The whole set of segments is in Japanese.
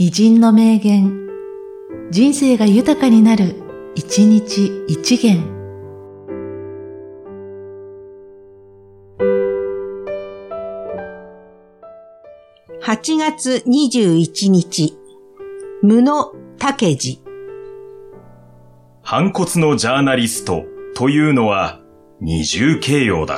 偉人の名言、人生が豊かになる、一日一元。8月21日、無野武治。反骨のジャーナリストというのは二重形容だ。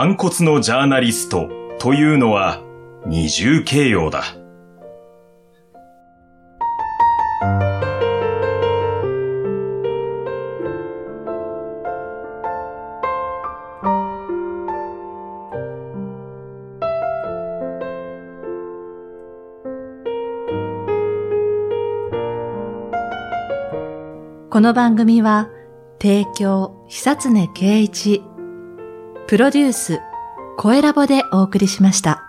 反骨のジャーナリストというのは二重形容だ。この番組は、提供、久常圭一、プロデュース、声ラボでお送りしました。